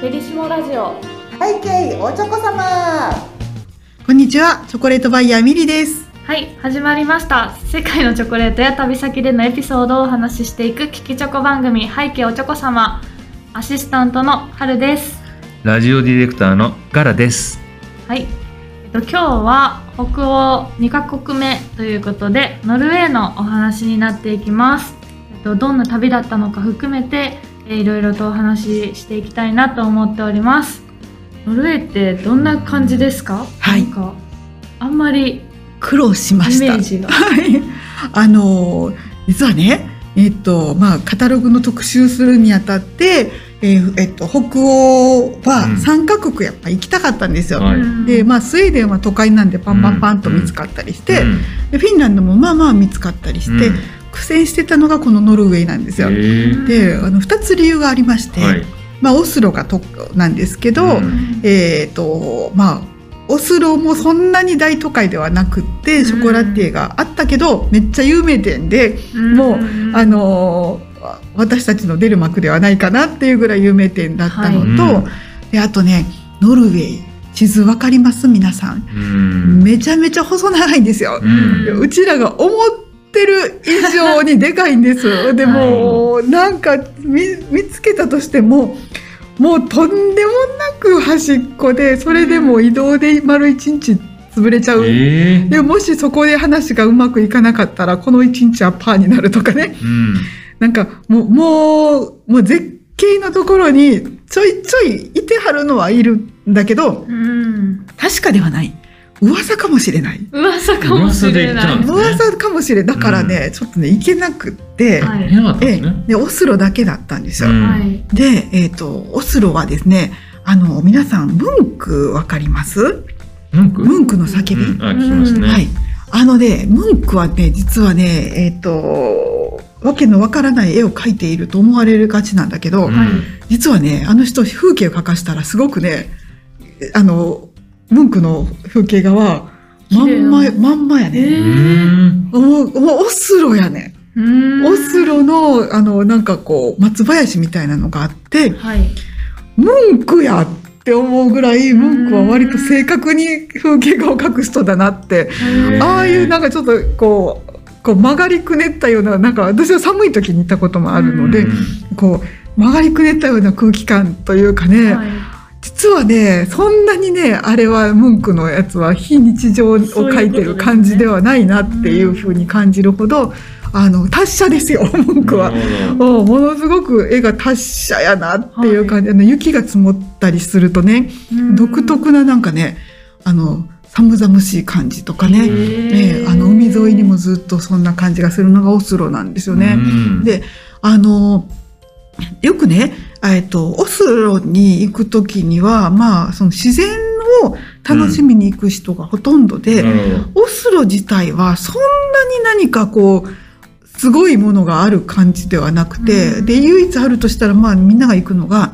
ペリシモラジオ。背景おちょこ様。こんにちは、チョコレートバイヤーミリです。はい始まりました。世界のチョコレートや旅先でのエピソードをお話ししていく聞きチョコ番組背景おちょこ様。アシスタントの春です。ラジオディレクターのガラです。はい、えっと、今日は北欧2カ国目ということでノルウェーのお話になっていきます、えっと、どんな旅だったのか含めて、えーいろいろとお話ししていきたいなと思っております。ノルウェーってどんな感じですか？はい。なんかあんまり苦労しまイした。メージが。はい。あのー実はね、えっと、まあ、カタログの特集するにあたって、えーえっと、北欧はうん。3カ国やっぱ行きたかったんですよ。はい。うんで、まあ、スウェーデンは都会なんでパンパンパンと見つかったりして、うん。でフィンランドもまあまあ見つかったりして、うん。苦戦してたのがこのノルウェーなんですよ。で、あの、2つ理由がありまして、はい。まあ、オスロがとなんですけど、うん。えっ、とまあオスロもそんなに大都会ではなくってショコラティエがあったけど、めっちゃ有名店で、もうあのー私たちの出る幕ではないかなっていうぐらい有名店だったのと、はいであとねノルウェー地図わかります？皆さん、うん。めちゃめちゃ細長いんですよ。うちらが思ってる以上にでかいんです。でも、なんか見見つけたとしてももうとんでもなく端っこでそれでも移動で丸一日潰れちゃう。えーでもしそこで話がうまくいかなかったらこの一日はパーになるとかねうん。なんかもうもうもう絶景のところにちょいちょいいてはるのはいるんだけどうん。確かではない。噂かもしれない。噂かもしれない。噂かもしれない。だからね、ちょっとね行けなくって、はい。いなかったんええ。ですね。でオスロだけだったんですよ。うん。はい。で、えっとオスロはですねあの皆さんムンクわかります？ムンク？ムンクの叫び、うん。あ、聞きますね。はい。あのね、ムンクはね、実はね、えっ、と、わけのわからない絵を描いていると思われるがちなんだけど、うんはい実はね、あの人風景を描かしたらすごくね、あの、ムンクの風景画は、まんま、まんまやえね。うん。もう、もうオスロやね。うんオスロの、あの、なんかこう、松林みたいなのがあって、はいムンクやって思うぐらい、ムンクは割と正確に風景画を描く人だなってああいうなんかちょっとこうこう曲がりくねったようななんか私は寒い時に行ったこともあるので、こう曲がりくねったような空気感というかね、はい。実はねそんなにねあれはムンクのやつは非日常を描いてる感じではないなっていうふうに感じるほど、あの達者ですよムンクは。なるほど。もうものすごく絵が達者やなっていう感じ、あの雪が積もったりするとね、うん。独特ななんかねあの寒々しい感じとかね、あの海沿いにもずっとそんな感じがするのがオスロなんですよね。うん。であのよくね、えっと、オスロに行く時には、まあ、その自然を楽しみに行く人がほとんどで、なるほど。オスロ自体はそんなに何かこう、すごいものがある感じではなくて、うん。で、唯一あるとしたら、まあ、みんなが行くのが、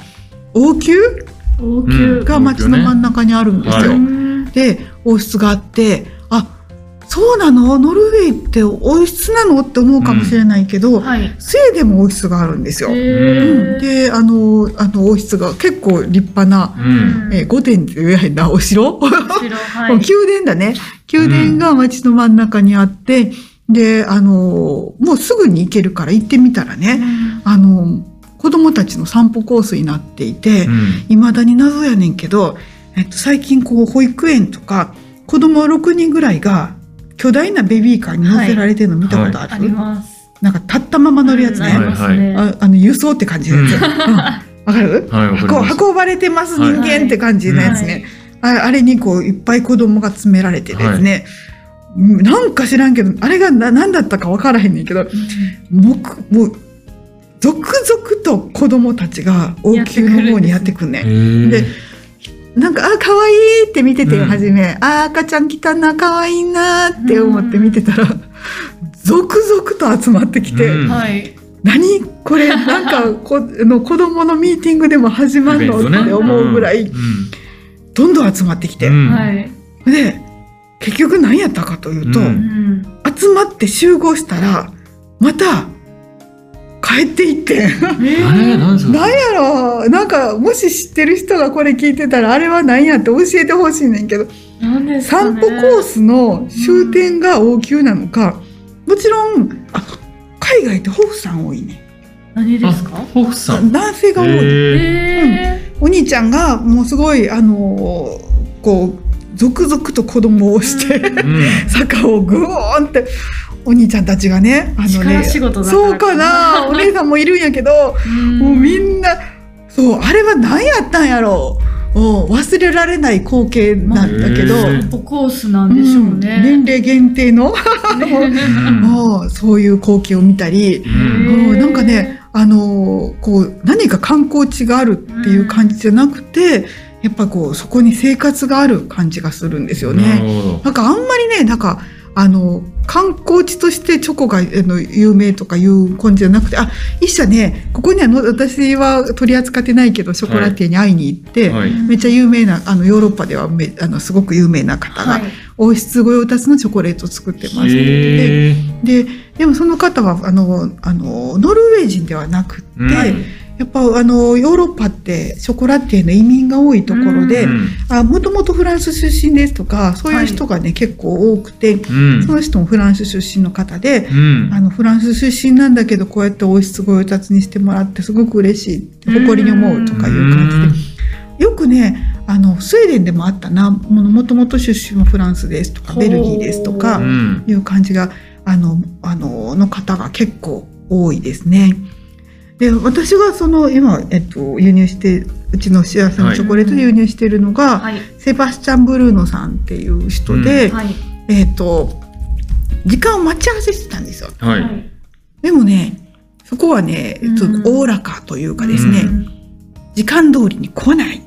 王宮王宮。が街の真ん中にあるんですよ。はい。うんで王室があってあそうなの？ノルウェーって王室なの？って思うかもしれないけど、はい。スウェーデンも王室があるんですよ。へうーん。であのあの王室が結構立派な、うん。えー御殿って言えへんなお城？後ろはい。宮殿だね。宮殿が街の真ん中にあって、であのもうすぐに行けるから行ってみたらね、あの子供たちの散歩コースになっていて、うん。いまだに謎やねんけど、えっと、最近こう保育園とか子供6人ぐらいが巨大なベビーカーに乗せられてるの見たことある、あります。なんか立ったまま乗るやつね、うんあね。ああの輸送って感じのやつ、うん。うん。わかる？はい。運運ばれてますはい人間って感じのやつね、ああれにこういっぱい子供が詰められてですね、うんなんか知らんけどあれがな何だったか分からへんねんけどもくもう続々と子供たちが王宮の方にやってくんねへー。でなんか、あ、可愛いって見ててよ、うん。あ、赤ちゃん来たな、可愛いなって思って見てたら、続々と集まってきて、うん。はい。何これ、なんかこの子供のミーティングでも始まるのって思うぐらい、うん。どんどん集まってきて。うん。はい。で、結局何やったかというと、集まって集合したら、また帰っていってん。あれなんですかなんやろ？なんか、もし知ってる人がこれ聞いてたら、あれは何やって教えてほしいねんけど、なんですかね散歩コースの終点が王宮なのか、もちろん、あ、海外ってホフさん多いね。何ですか？あホフさん。男性が多い。へえお兄ちゃんがもうすごい、あのーこう、続々と子供をして、ーうん。坂をグーンって、お兄ちゃんたちがね、あの力ね、仕事だからそうかな、お姉さんもいるんやけど、もうみんな、そう、あれは何やったんやろう。お忘れられない光景なんだけど、コースなんでしょううんね。年齢限定の、うん。もうそういう光景を見たり、うん。なんかね、あのーこう、何か観光地があるっていう感じじゃなくて、やっぱこう、そこに生活がある感じがするんですよね。なんかあんまりね、なんか、あの、観光地としてチョコがあの有名とかいう感じじゃなくて、あ、一社ね、ここにはの私は取り扱ってないけど、ショコラティエに会いに行って、はい。めっちゃ有名な、あの、ヨーロッパではめあのすごく有名な方が、はい。王室御用達のチョコレートを作ってます。でで、でもその方は、あの、あの、ノルウェー人ではなくって、うんやっぱあの、ヨーロッパってショコラティエの移民が多いところで、もともとフランス出身ですとか、そういう人がね、結構多くて、うん。その人もフランス出身の方で、うん。あの、フランス出身なんだけど、こうやって王室御用達にしてもらってすごく嬉しい、誇りに思うとかいう感じで、よくね、あの、スウェーデンでもあったな、ももともと出身はフランスですとか、ベルギーですとうか、ん。いう感じが、あの、あの、の方が結構多いですね。で、私がその、今、えっと、輸入して、うちの幸せのチョコレートで輸入しているのが、はい。セバスチャン・ブルーノさんっていう人で、はい。えっと、時間を待ち合わせしてたんですよ。はい。でもね、そこはね、えっとうん、おおらかというかですね、う時間通りに来ない。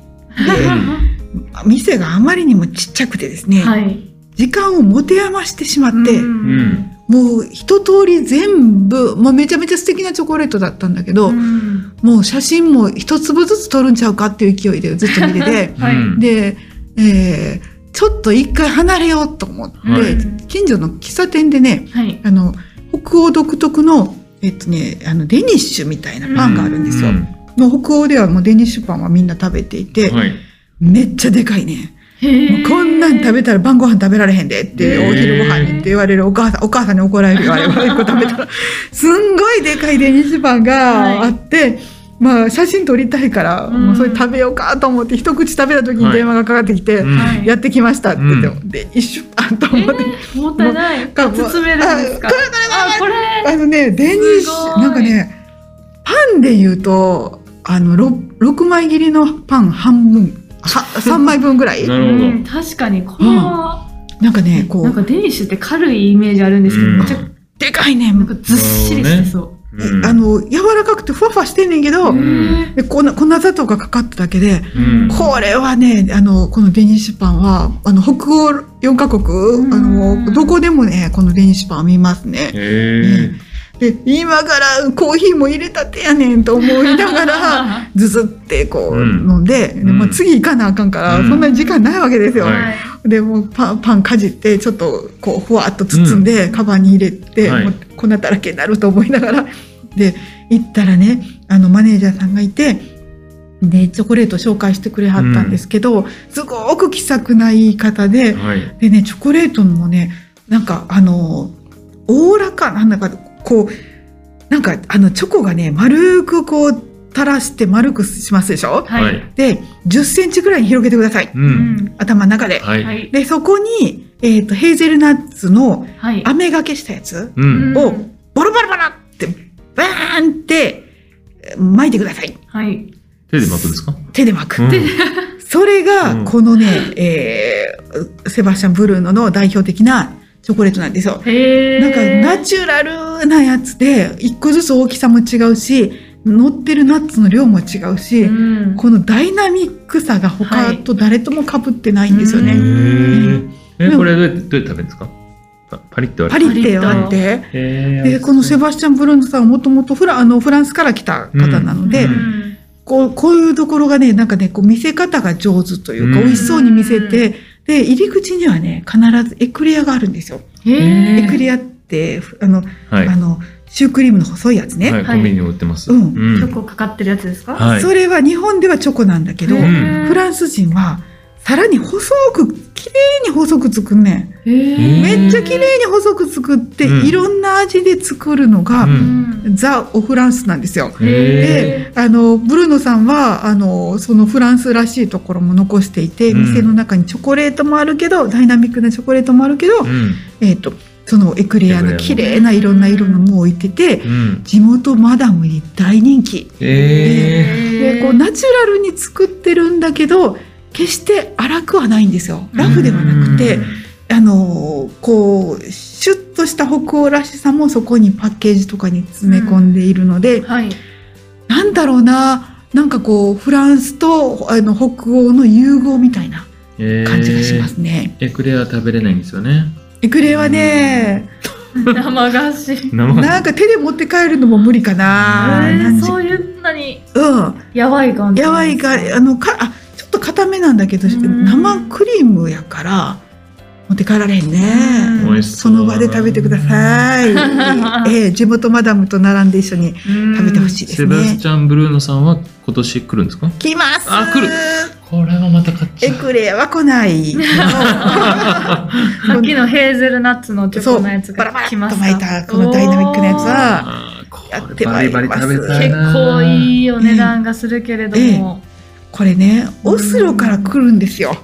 店があまりにもちっちゃくてですね、はい。時間を持て余してしまって、うんもう一通り全部、もうめちゃめちゃ素敵なチョコレートだったんだけど、うんもう写真も一粒ずつ撮るんちゃうかっていう勢いでずっと見てて、はいうんで、えーちょっと一回離れようと思って、はい近所の喫茶店でね、はい。あの、北欧独特の、えっとね、あの、デニッシュみたいなパンがあるんですよ。うんもう北欧ではもうデニッシュパンはみんな食べていて、はい。めっちゃでかいね。こんなん食べたら晩ご飯食べられへんでってお昼ご飯にって言われるお母さん、お母さんに怒られるよ、あれは。一個食べたら。すんごいでかいデニッシュパンがあって、まあ写真撮りたいから、うんもうそれ食べようかと思って一口食べた時に電話がかかってきて、やってきましたって言って、うで、一瞬パンと思って、えーもったいない。包めるんですか？あこれあ、これ。あのね、デニッシュ、い。なんかね、パンで言うと、あの、6, 6枚切りのパン半分、は3枚分ぐらい？なるほど。うん確かに、これは、なんかね、こう、なんかデニッシュって軽いイメージあるんですけど、うん。めっちゃ、でかいね。なんかずっしりしてそう。うん。あの、柔らかくてふわふわしてんねんけど、ん。で粉粉砂糖がかかっただけで、うん。これはね、あの、このデニッシュパンは、あの、北欧4カ国、あうん。の、どこでもね、このデニッシュパンを見ますね。へで、今からコーヒーも入れたてやねんと思いながら、ずずってこううん飲ん。で、でもう次行かなあかんから、うん。そんなに時間ないわけですよ。はい。で、もうパン、パンかじって、ちょっとこう、ふわっと包んで、カバンに入れて、はい。もう粉だらけになると思いながら、で、行ったらね、あの、マネージャーさんがいて、で、チョコレート紹介してくれはったんですけど、すごく気さくな言い方でー、はい。でね、チョコレートもね、なんか、あの、おおらか、なんだか、こう、なんか、あの、チョコがね、丸くこう、垂らして丸くしますでしょ？はい。はい。で、10センチぐらいに広げてください。う。うんん。頭の中で。は。はいい。で、そこに、えっ、と、ヘーゼルナッツのはい。飴がけしたやつうん。を、ボロボロボロって、バーンって、巻いてください。はい。手で巻くですか？手で巻く。うんそれが、うんこのね、えーセバスチャン・ブルーノの代表的なチョコレートなんですよ。へなんかーナチュラルなやつで、一個ずつ大きさも違うし、乗ってるナッツの量も違うし、うん。このダイナミックさが他と誰とも被ってないんですよね。はい。え。え、これどうやってどうやって食べるんですか？パパリッとパリって割って。へで、このセバスチャン・ブルーノさんはもともとフラあのフランスから来た方なので、ううん。こうこういうところがね、なんかね、こう見せ方が上手というか、うん。美味しそうに見せて、で、入り口にはね、必ずエクレアがあるんですよ。エクレアって、あの、はいあ。の、シュークリームの細いやつね。はい、コンビニに売ってます。うんチョコかかってるやつですか？はいそれは日本ではチョコなんだけど、フランス人はさらに細く、綺麗に細く作んねん。めっちゃ綺麗に細く作って、うんいろんな味で作るのが、うんザ・オフランスなんですよ。へで、あの、ブルーノさんは、あの、そのフランスらしいところも残していて、うん店の中にチョコレートもあるけど、ダイナミックなチョコレートもあるけど、うん。えっ、と、そのエクレアの綺麗ないろんな色のも置いてて、うん。地元マダムに大人気。えで、こう、ナチュラルに作ってるんだけど、決して粗くはないんですよ。ラフではなくて、あのこうシュッとした北欧らしさもそこにパッケージとかに詰め込んでいるので、はい。なんだろうななんかこうフランスとあの北欧の融合みたいなー。感じがしますね。エクレア食べれないんですよね。エクレアはね、生菓子。生なんか手で持って帰るのも無理かな。えーそういうのにうん、やばい感じやばいがあのかあと固めなんだけどうん生クリームやから持って帰られへんね。その場で食べてください。ええ地元マダムと並んで一緒に食べてほしいですセバスね。チャン・ブルーノさんは今年来るんですか？来ます。あ来るこれはまた買っちエゃう。クレアは来ない。さっきのヘーゼルナッツのチョコのやつバラバラっとが来ました巻いたこのダイナミックなやつはやってれバリまいりますバリ食べたい結な。構いいお値段がするけれども、これね、オスロから来るんですよ。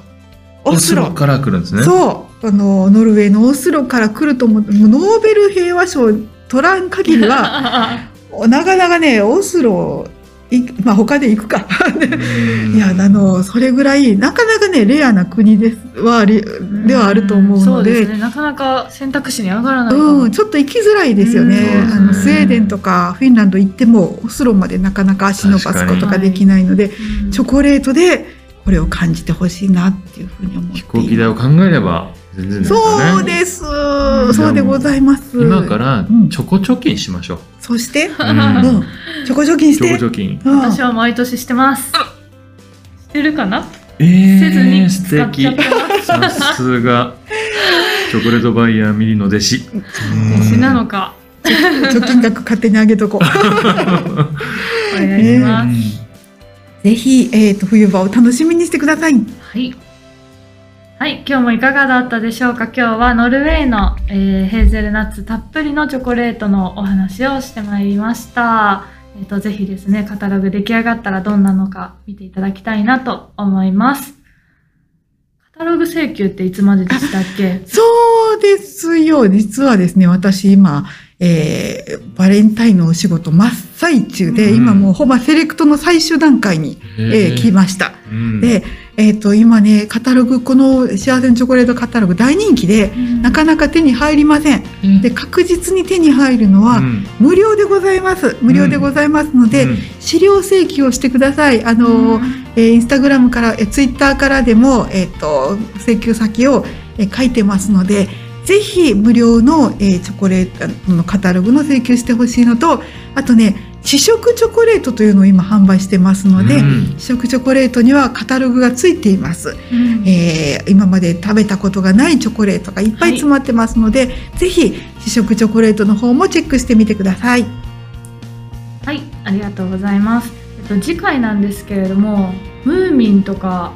オオスロ。から来るんですね。そう。あの、ノルウェーのオスロから来ると思って、ノーベル平和賞取らん限りは、なかなかね、オスロ、いまあ他で行くか。うん。いや、あの、それぐらい、なかなかね、レアな国ですは、れではあると思うので、そうですね。なかなか選択肢に上がらないうん、ちょっと行きづらいですよね。うん。あのスウェーデンとかフィンランド行っても、オスロまでなかなか足伸ばすことができないので、うんチョコレートでこれを感じてほしいなっていうふうに思ってい飛行機代を考えれば全然ね。そうです、んそうでございます。今からうん。チョコ貯金しましょう。そして、ううんん、チョコ貯金しチョて。コ貯金。うん私は毎年してますしてるかな、えせずに素使っちゃさすが。チョコレートバイヤーミリの弟子。私なのか貯金額勝手に上げとこう。お願いします、ぜひ、えっ、と、冬場を楽しみにしてください。はい。はい、今日もいかがだったでしょうか？今日はノルウェーの、えーヘーゼルナッツたっぷりのチョコレートのお話をしてまいりました。えっ、と、ぜひですね、カタログ出来上がったらどんなのか見ていただきたいなと思います。カタログ請求っていつまででしたっけ？そうですよ。実はですね、私今、えーバレンタインのお仕事真っ最中で、うん今もうほぼセレクトの最終段階に、えー来ました。うんで、えっ、と、今ね、カタログ、この幸せのチョコレートカタログ大人気で、なかなか手に入りません。で、確実に手に入るのは、うん無料でございます。無料でございますので、うん資料請求をしてください。あの、えーインスタグラムから、えーツイッターからでも、えっ、と、請求先を、えー書いてますので、ぜひ無料の、えーチョコレートのカタログの請求してほしいのと、あとね、試食チョコレートというのを今販売してますので、うん。試食チョコレートにはカタログがついています。うん。えー今まで食べたことがないチョコレートがいっぱい詰まってますので、ぜひ試食チョコレートの方もチェックしてみてください。はい、ありがとうございます。えっと、次回なんですけれども、ムーミンとか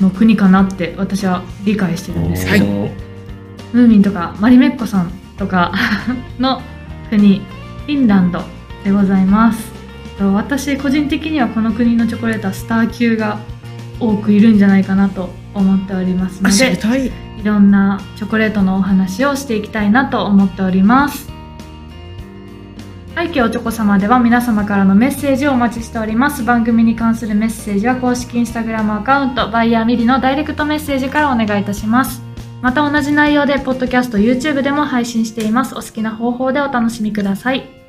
の国かなって私は理解してるんです。けど、おー。ムーミンとかマリメッコさんとかの国、フィンランドでございます。えっと私、個人的にはこの国のチョコレートはスター級が多くいるんじゃないかなと思っておりますので、たい。いろんなチョコレートのお話をしていきたいなと思っております。はい、今日おチョコ様では皆様からのメッセージをお待ちしております。番組に関するメッセージは公式インスタグラムアカウント、バイヤーミリのダイレクトメッセージからお願いいたします。また同じ内容で、ポッドキャスト、YouTube でも配信しています。お好きな方法でお楽しみください。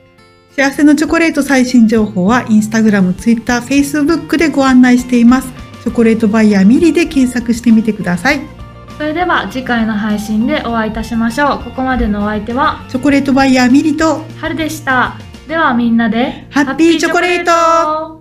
幸せのチョコレート最新情報はインスタグラム、ツイッター、フェイスブックでご案内しています。チョコレートバイヤーミリで検索してみてください。それでは次回の配信でお会いいたしましょう。ここまでのお相手は、チョコレートバイヤーミリと春でした。ではみんなで、ハッピーチョコレートハッピーチョコレート